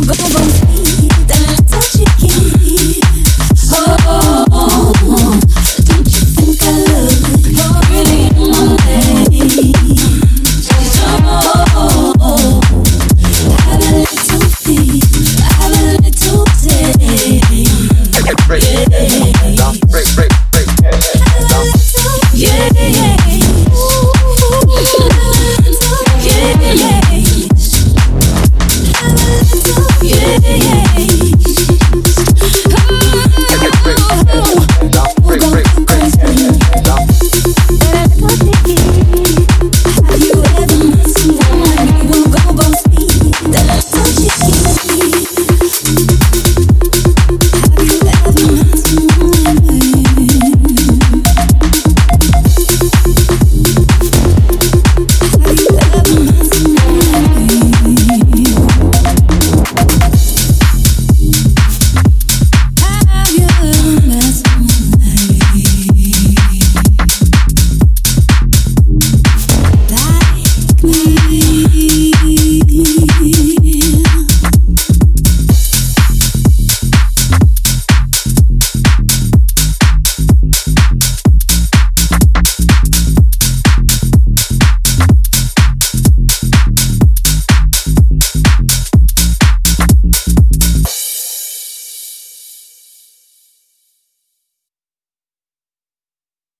go, go, go.